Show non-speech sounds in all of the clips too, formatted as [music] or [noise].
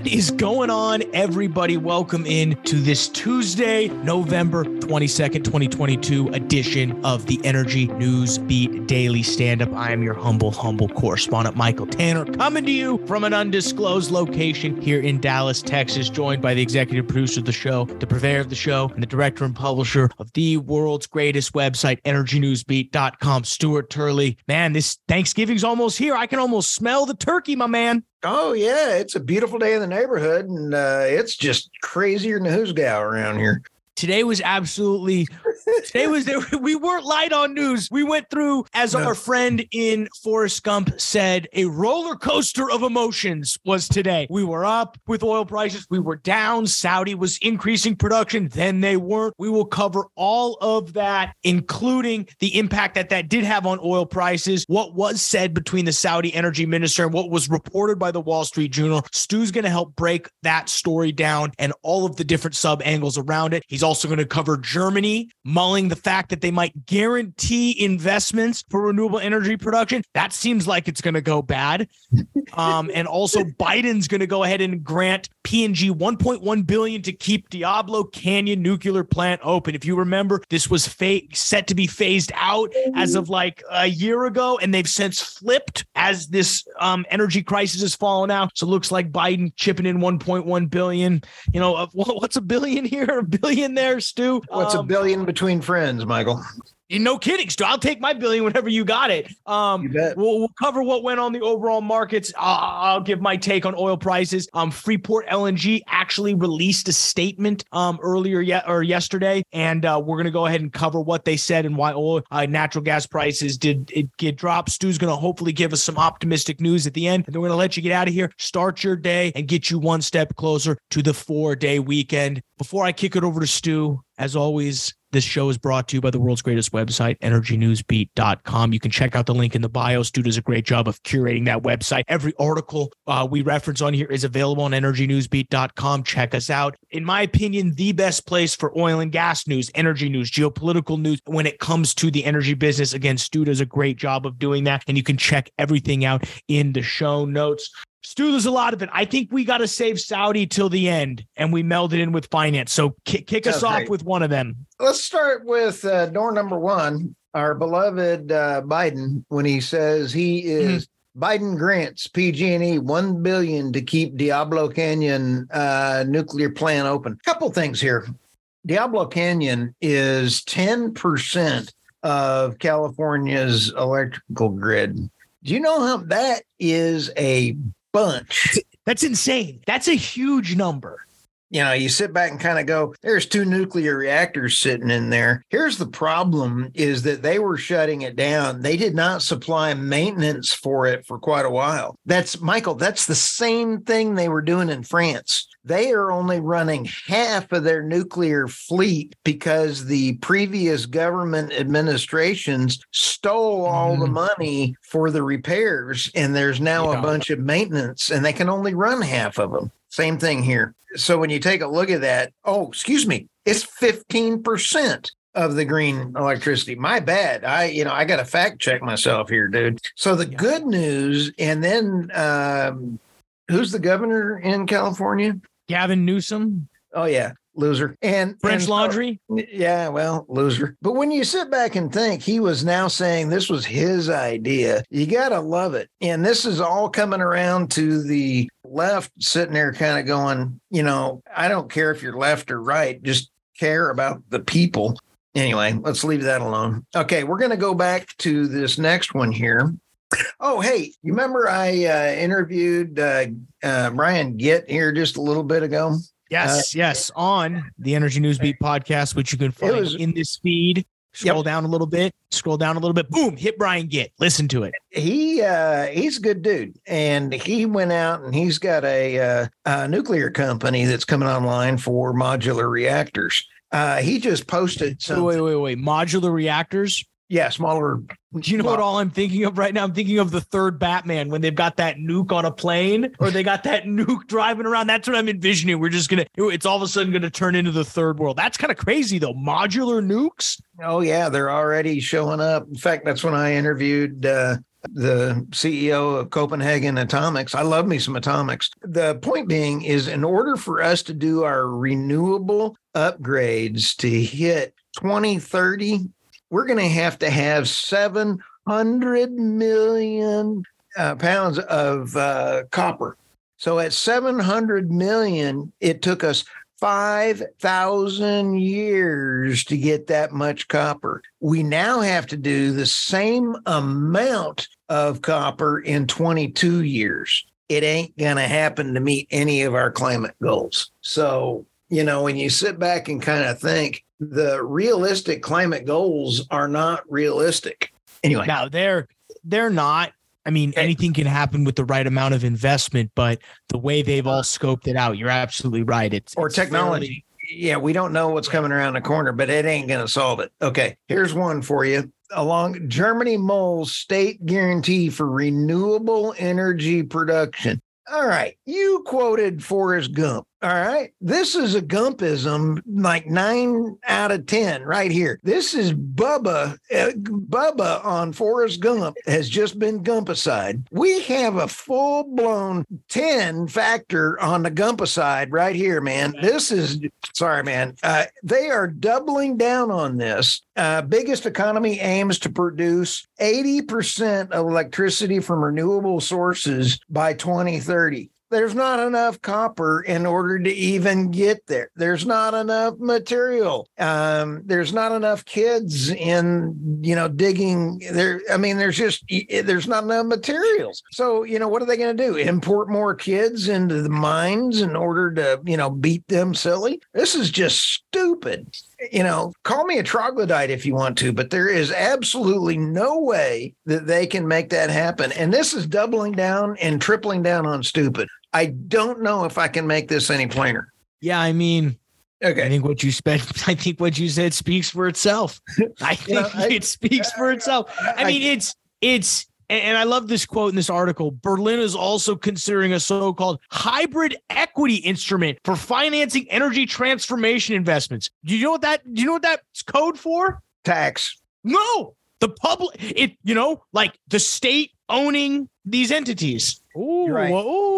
What is going on, everybody? Welcome in to this Tuesday, November 22nd, 2022 edition of the Energy News Beat Daily Stand Up. I am your humble, humble correspondent, Michael Tanner, coming to you from an undisclosed location here in Dallas, Texas, joined by the executive producer of the show, the purveyor of the show, and the director and publisher of the world's greatest website, energynewsbeat.com, Stuart Turley. Man, this Thanksgiving's almost here. I can almost smell the turkey, my man. Oh yeah, it's a beautiful day in the neighborhood, and uh, it's just crazier than who's gal around here. Today was absolutely. Today was there. [laughs] We weren't light on news. We went through, as no. our friend in Forrest Gump said, a roller coaster of emotions was today. We were up with oil prices. We were down. Saudi was increasing production. Then they weren't. We will cover all of that, including the impact that that did have on oil prices. What was said between the Saudi energy minister and what was reported by the Wall Street Journal. Stu's going to help break that story down and all of the different sub angles around it. He's also going to cover Germany mulling the fact that they might guarantee investments for renewable energy production. That seems like it's going to go bad. [laughs] Um, and also Biden's going to go ahead and grant P&G 1.1 billion to keep Diablo Canyon nuclear plant open. If you remember, this was fa- set to be phased out as of like a year ago, and they've since flipped as this um, energy crisis has fallen out. So it looks like Biden chipping in 1.1 billion. You know, [laughs] what's a billion here, a billion there, Stu? What's um, a billion between friends, Michael? No kidding, Stu. I'll take my billion whenever you got it. Um, you bet. We'll, we'll cover what went on the overall markets. I'll, I'll give my take on oil prices. Um, Freeport LNG actually released a statement um earlier yet or yesterday, and uh, we're gonna go ahead and cover what they said and why oil, uh, natural gas prices did it get dropped. Stu's gonna hopefully give us some optimistic news at the end, and then we're gonna let you get out of here, start your day, and get you one step closer to the four day weekend. Before I kick it over to Stu, as always, this show is brought to you by the world's greatest website, energynewsbeat.com. You can check out the link in the bio. Stu does a great job of curating that website. Every article uh, we reference on here is available on energynewsbeat.com. Check us out. In my opinion, the best place for oil and gas news, energy news, geopolitical news when it comes to the energy business. Again, Stu does a great job of doing that. And you can check everything out in the show notes. Stu, there's a lot of it. I think we got to save Saudi till the end, and we meld it in with finance. So kick, kick us off with one of them. Let's start with uh, door number one. Our beloved uh, Biden, when he says he is mm-hmm. Biden grants PG&E one billion to keep Diablo Canyon uh, nuclear plant open. Couple things here. Diablo Canyon is ten percent of California's electrical grid. Do you know how that is a bunch. That's insane. That's a huge number. You know, you sit back and kind of go, there's two nuclear reactors sitting in there. Here's the problem is that they were shutting it down. They did not supply maintenance for it for quite a while. That's Michael, that's the same thing they were doing in France they are only running half of their nuclear fleet because the previous government administrations stole all mm. the money for the repairs and there's now yeah. a bunch of maintenance and they can only run half of them same thing here so when you take a look at that oh excuse me it's 15% of the green electricity. My bad. I, you know, I got to fact check myself here, dude. So the yeah. good news, and then um, who's the governor in California? Gavin Newsom. Oh yeah, loser. And French and, Laundry. Oh, yeah, well, loser. But when you sit back and think, he was now saying this was his idea. You gotta love it. And this is all coming around to the left, sitting there, kind of going, you know, I don't care if you're left or right, just care about the people. Anyway, let's leave that alone. Okay, we're going to go back to this next one here. Oh, hey, you remember I uh, interviewed uh, uh, Brian Gitt here just a little bit ago? Yes, uh, yes, on the Energy News Beat podcast, which you can find was, in this feed. Scroll yep. down a little bit, scroll down a little bit, boom, hit Brian Gitt. Listen to it. He uh he's a good dude. And he went out and he's got a uh, a nuclear company that's coming online for modular reactors. Uh he just posted something. Wait, wait, wait. Modular reactors? Yeah, smaller. Do you know what all I'm thinking of right now? I'm thinking of the third Batman when they've got that nuke on a plane or they got that [laughs] nuke driving around. That's what I'm envisioning. We're just gonna it's all of a sudden gonna turn into the third world. That's kind of crazy though. Modular nukes. Oh yeah, they're already showing up. In fact, that's when I interviewed uh, the CEO of Copenhagen Atomics. I love me some atomics. The point being is in order for us to do our renewable upgrades to hit 2030 we're going to have to have 700 million uh, pounds of uh, copper. So at 700 million, it took us 5,000 years to get that much copper. We now have to do the same amount of copper in 22 years. It ain't going to happen to meet any of our climate goals. So, you know, when you sit back and kind of think, the realistic climate goals are not realistic. Anyway, now they're they're not. I mean, anything can happen with the right amount of investment, but the way they've all scoped it out, you're absolutely right. It's or it's technology. Fairly- yeah, we don't know what's coming around the corner, but it ain't going to solve it. Okay, here's one for you. Along Germany moles state guarantee for renewable energy production. All right, you quoted Forrest Gump. All right. This is a Gumpism, like nine out of 10 right here. This is Bubba. Uh, Bubba on Forrest Gump has just been Gumpicide. We have a full blown 10 factor on the Gumpicide right here, man. This is, sorry, man. Uh, they are doubling down on this. Uh, biggest economy aims to produce 80% of electricity from renewable sources by 2030 there's not enough copper in order to even get there. There's not enough material. Um, there's not enough kids in, you know, digging there. I mean, there's just, there's not enough materials. So, you know, what are they going to do? Import more kids into the mines in order to, you know, beat them silly? This is just stupid you know, call me a troglodyte if you want to, but there is absolutely no way that they can make that happen. And this is doubling down and tripling down on stupid. I don't know if I can make this any plainer. Yeah, I mean, okay. I think what you spent, [laughs] I think what you said speaks for itself. [laughs] I think you know, I, it speaks for itself. I, I mean, it's it's and I love this quote in this article. Berlin is also considering a so-called hybrid equity instrument for financing energy transformation investments. Do you know what that? Do you know what that's code for? Tax. No, the public. It you know like the state owning these entities. Ooh, right. ooh,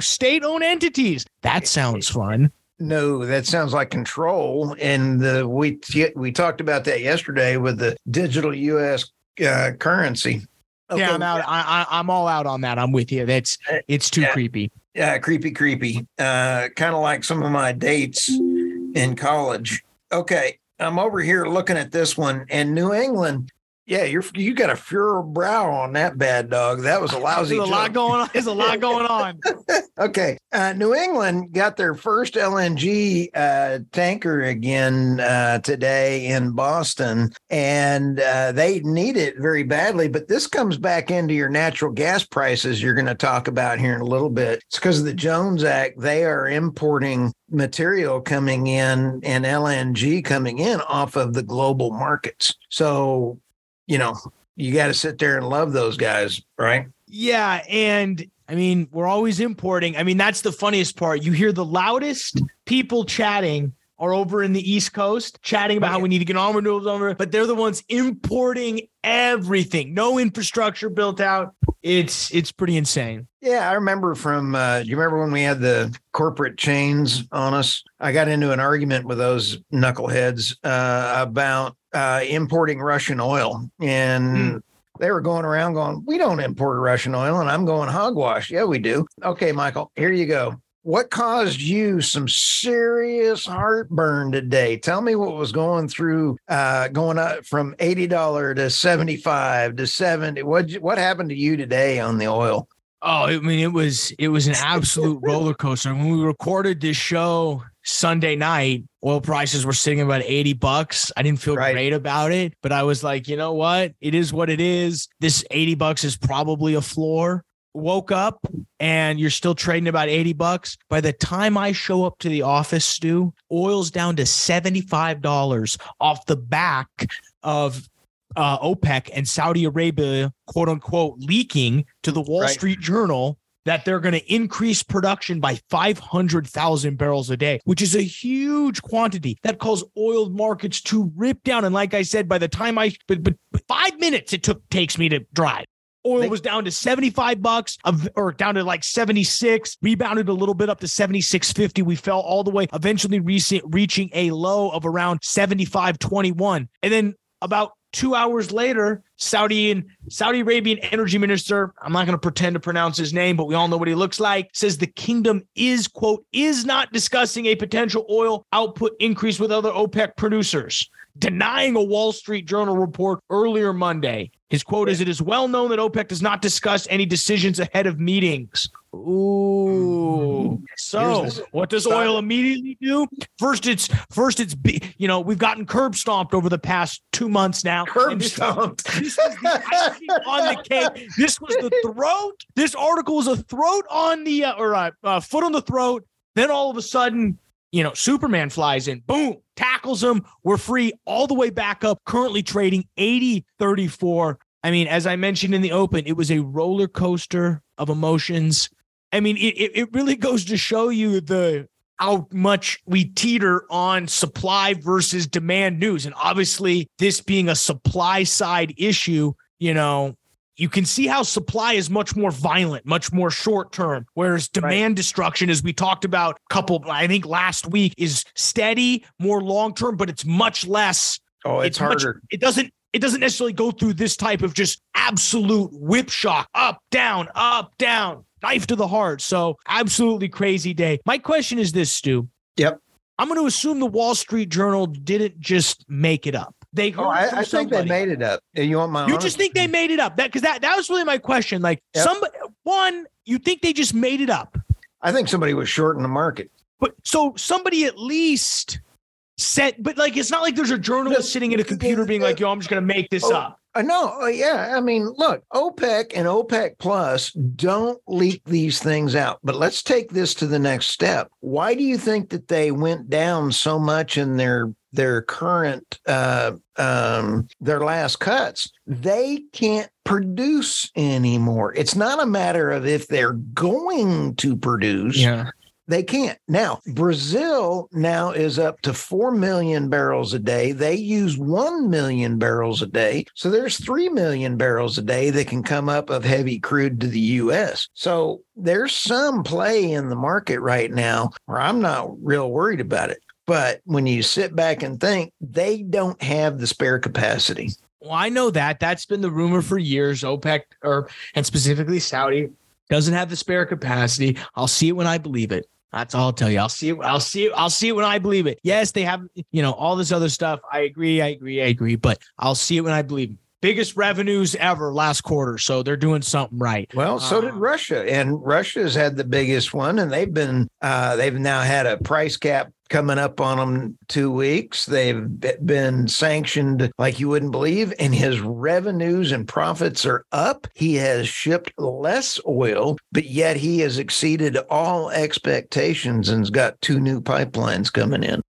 state-owned entities. That sounds fun. No, that sounds like control. And the we we talked about that yesterday with the digital U.S. Uh, currency. Okay. Yeah, I'm out. I, I, am all out on that. I'm with you. That's uh, it's too yeah. creepy. Yeah, creepy, creepy. Uh, kind of like some of my dates in college. Okay, I'm over here looking at this one, and New England yeah, you're you got a furrow brow on that bad dog. That was a [laughs] lousy. There's a lot going on. There's a lot going on. [laughs] okay, uh, New England got their first LNG uh, tanker again uh, today in Boston, and uh, they need it very badly. But this comes back into your natural gas prices. You're going to talk about here in a little bit. It's because of the Jones Act. They are importing material coming in and LNG coming in off of the global markets. So you know, you got to sit there and love those guys, right? Yeah. And I mean, we're always importing. I mean, that's the funniest part. You hear the loudest people chatting are over in the East Coast chatting about how we need to get on renewables over, but they're the ones importing everything. No infrastructure built out. It's it's pretty insane. Yeah, I remember from uh do you remember when we had the corporate chains on us? I got into an argument with those knuckleheads uh about uh, importing Russian oil. And mm. they were going around going, We don't import Russian oil. And I'm going, Hogwash. Yeah, we do. Okay, Michael, here you go. What caused you some serious heartburn today? Tell me what was going through, uh, going up from eighty dollar to seventy five to seventy. What what happened to you today on the oil? Oh, I mean, it was it was an [laughs] absolute roller coaster. When we recorded this show Sunday night, oil prices were sitting about 80 bucks. I didn't feel right. great about it, but I was like, you know what? It is what it is. This 80 bucks is probably a floor. Woke up and you're still trading about 80 bucks. By the time I show up to the office, Stu, oil's down to $75 off the back of uh, OPEC and Saudi Arabia, quote unquote, leaking to the Wall right. Street Journal that they're going to increase production by 500,000 barrels a day, which is a huge quantity that caused oil markets to rip down. And like I said, by the time I, but, but five minutes it took takes me to drive. Oil was down to 75 bucks or down to like 76, rebounded a little bit up to 76.50. We fell all the way, eventually recent, reaching a low of around 75.21. And then about two hours later, Saudi and Saudi Arabian energy minister, I'm not going to pretend to pronounce his name, but we all know what he looks like, says the kingdom is, quote, is not discussing a potential oil output increase with other OPEC producers, denying a Wall Street Journal report earlier Monday. His quote is It is well known that OPEC does not discuss any decisions ahead of meetings. Ooh. So what does oil immediately do? First, it's first it's you know we've gotten curb stomped over the past two months now. Curb stomped. This was the [laughs] on the cake. This was the throat. This article was a throat on the uh, or a uh, foot on the throat. Then all of a sudden, you know, Superman flies in, boom, tackles him. We're free all the way back up, currently trading 80 34. I mean, as I mentioned in the open, it was a roller coaster of emotions. I mean, it, it really [laughs] goes to show you the how much we teeter on supply versus demand news. And obviously, this being a supply side issue, you know, you can see how supply is much more violent, much more short term, whereas demand right. destruction, as we talked about a couple, I think last week, is steady, more long term, but it's much less. Oh, it's, it's harder. Much, it doesn't. It doesn't necessarily go through this type of just absolute whip shock, up, down, up, down, knife to the heart. So absolutely crazy day. My question is this, Stu. Yep. I'm going to assume the Wall Street Journal didn't just make it up. They heard oh, I, I think they made it up. You want my? You just think they made it up? That because that that was really my question. Like yep. some one, you think they just made it up? I think somebody was short in the market. But so somebody at least said, but like it's not like there's a journalist sitting at a computer being like, "Yo, I'm just going to make this oh, up." Uh, no, uh, yeah. I mean, look, OPEC and OPEC Plus don't leak these things out. But let's take this to the next step. Why do you think that they went down so much in their their current uh, um, their last cuts? They can't produce anymore. It's not a matter of if they're going to produce. Yeah. They can't. Now, Brazil now is up to 4 million barrels a day. They use 1 million barrels a day. So there's 3 million barrels a day that can come up of heavy crude to the US. So there's some play in the market right now where I'm not real worried about it. But when you sit back and think, they don't have the spare capacity. Well, I know that. That's been the rumor for years. OPEC or and specifically Saudi doesn't have the spare capacity. I'll see it when I believe it. That's all I'll tell you. I'll see it. I'll see it. I'll see it when I believe it. Yes, they have, you know, all this other stuff. I agree. I agree. I agree. But I'll see it when I believe it. Biggest revenues ever last quarter. So they're doing something right. Well, so did uh, Russia. And Russia's had the biggest one. And they've been, uh, they've now had a price cap coming up on them two weeks. They've been sanctioned like you wouldn't believe, and his revenues and profits are up. He has shipped less oil, but yet he has exceeded all expectations and's got two new pipelines coming in.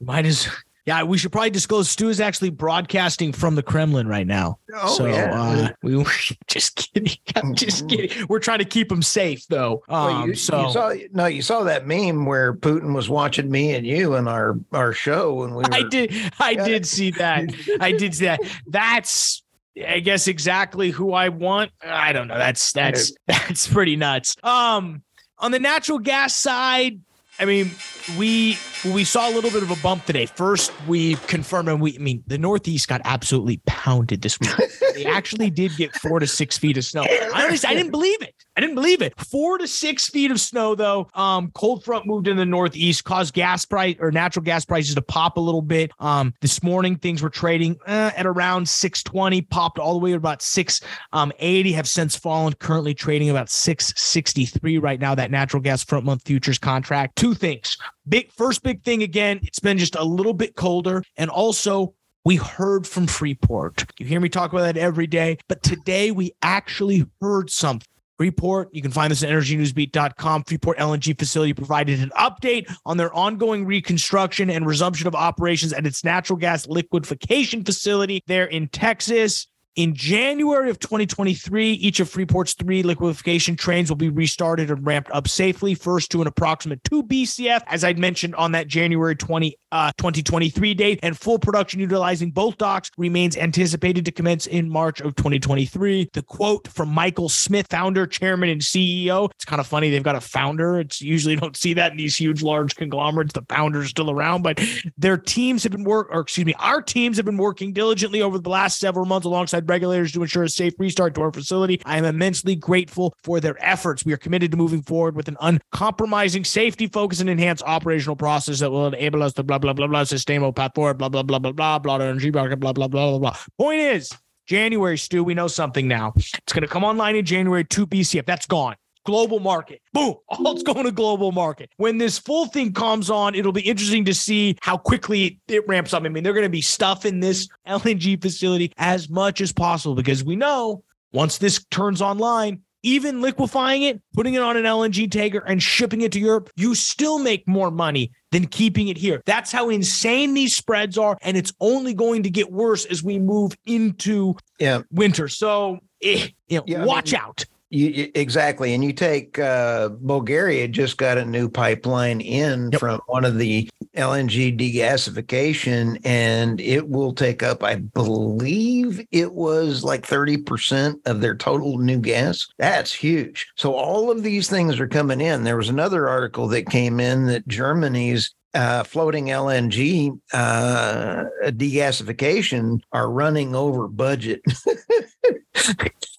Might as yeah, we should probably disclose Stu is actually broadcasting from the Kremlin right now. Oh, so yeah. uh, we [laughs] were just kidding. [laughs] I'm just mm-hmm. kidding. We're trying to keep him safe though. Um, well, you, so you saw no, you saw that meme where Putin was watching me and you and our our show and we were, I did I yeah. did see that. I did see that. [laughs] That's I guess exactly who I want. I don't know. That's that's that's pretty nuts. Um on the natural gas side, I mean, we we saw a little bit of a bump today. First, we confirmed, and we, I mean, the Northeast got absolutely pounded this week. they [laughs] actually did get four to six feet of snow. I honestly, I didn't believe it. I didn't believe it. Four to six feet of snow, though. Um, cold front moved in the Northeast, caused gas price or natural gas prices to pop a little bit. Um, this morning things were trading uh, at around 620, popped all the way to about 680, have since fallen, currently trading about 663 right now. That natural gas front month futures contract. Two things. Big first big thing again, it's been just a little bit colder. And also we heard from Freeport. You hear me talk about that every day, but today we actually heard something. Freeport, you can find this at energynewsbeat.com. Freeport LNG facility provided an update on their ongoing reconstruction and resumption of operations at its natural gas liquefaction facility there in Texas. In January of 2023, each of Freeport's three liquefaction trains will be restarted and ramped up safely, first to an approximate 2 BCF, as I'd mentioned on that January 20, uh, 2023 date, and full production utilizing both docks remains anticipated to commence in March of 2023. The quote from Michael Smith, founder, chairman, and CEO. It's kind of funny. They've got a founder. It's usually don't see that in these huge, large conglomerates. The founder's still around, but their teams have been work, or excuse me, our teams have been working diligently over the last several months alongside regulators to ensure a safe restart to our facility. I am immensely grateful for their efforts. We are committed to moving forward with an uncompromising safety focus and enhanced operational process that will enable us to blah blah blah blah sustainable path forward. Blah blah blah blah blah blah energy market. Blah blah blah blah blah. Point is. January, Stu, we know something now. It's going to come online in January, 2 BCF. That's gone global market. Boom. All it's going to global market. When this full thing comes on, it'll be interesting to see how quickly it ramps up. I mean, they're going to be stuffing this [laughs] LNG facility as much as possible because we know once this turns online, even liquefying it, putting it on an LNG tanker and shipping it to Europe, you still make more money than keeping it here. That's how insane these spreads are. And it's only going to get worse as we move into yeah. winter. So, eh, you know, yeah, watch I mean, out. You, exactly. And you take uh, Bulgaria just got a new pipeline in yep. from one of the LNG degasification, and it will take up, I believe it was like 30% of their total new gas. That's huge. So all of these things are coming in. There was another article that came in that Germany's uh, floating LNG uh, degasification are running over budget. [laughs]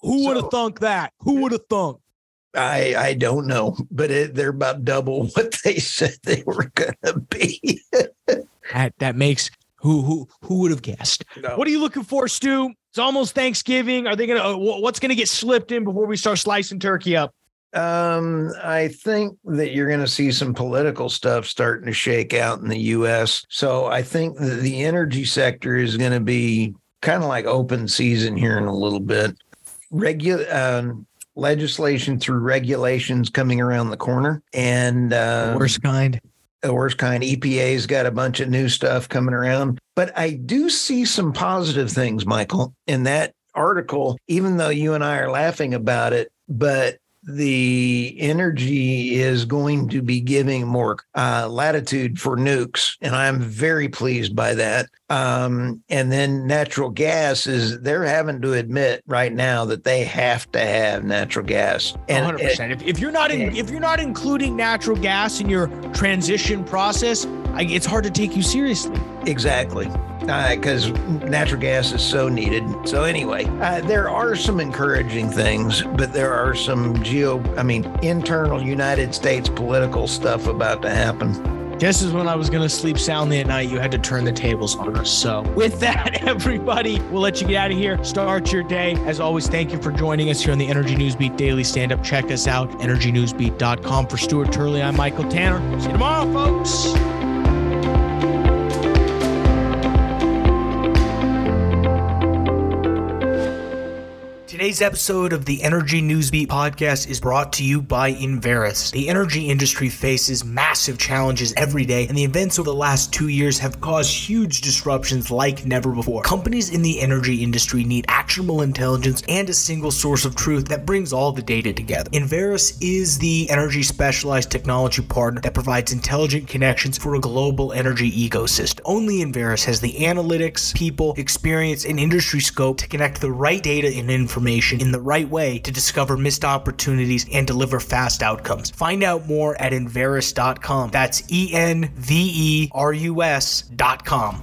Who would have thunk that? Who would have thunk? I I don't know, but it, they're about double [laughs] what they said they were going to be. that that makes who who who would have guessed? No. What are you looking for, Stu? It's almost Thanksgiving. Are they gonna? Uh, what's gonna get slipped in before we start slicing turkey up? Um, I think that you're going to see some political stuff starting to shake out in the U.S. So I think that the energy sector is going to be kind of like open season here in a little bit. Regular um, legislation through regulations coming around the corner, and uh, the worst kind. The worst kind. EPA's got a bunch of new stuff coming around, but I do see some positive things, Michael, in that article. Even though you and I are laughing about it, but the energy is going to be giving more uh, latitude for nukes, and I'm very pleased by that. Um, and then natural gas is they're having to admit right now that they have to have natural gas. And 100%. It, if, if you're not in, if you're not including natural gas in your transition process, I, it's hard to take you seriously. Exactly because uh, natural gas is so needed. So anyway, uh, there are some encouraging things, but there are some geo, I mean, internal United States political stuff about to happen. This is when I was going to sleep soundly at night. You had to turn the tables on us. So, with [laughs] that, everybody, we'll let you get out of here. Start your day. As always, thank you for joining us here on the Energy Newsbeat Daily Stand Up. Check us out, energynewsbeat.com. For Stuart Turley, I'm Michael Tanner. See you tomorrow, folks. Today's episode of the Energy Newsbeat podcast is brought to you by Enverus. The energy industry faces massive challenges every day, and the events over the last two years have caused huge disruptions like never before. Companies in the energy industry need actionable intelligence and a single source of truth that brings all the data together. Enverus is the energy specialized technology partner that provides intelligent connections for a global energy ecosystem. Only Enverus has the analytics, people, experience, and industry scope to connect the right data and information information in the right way to discover missed opportunities and deliver fast outcomes. Find out more at Enverus.com. That's E N V E R U S.com.